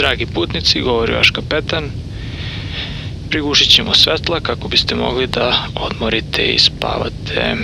Dragi putnici, govori vaš kapetan. Prigušit ćemo svetla kako biste mogli da odmorite i spavate.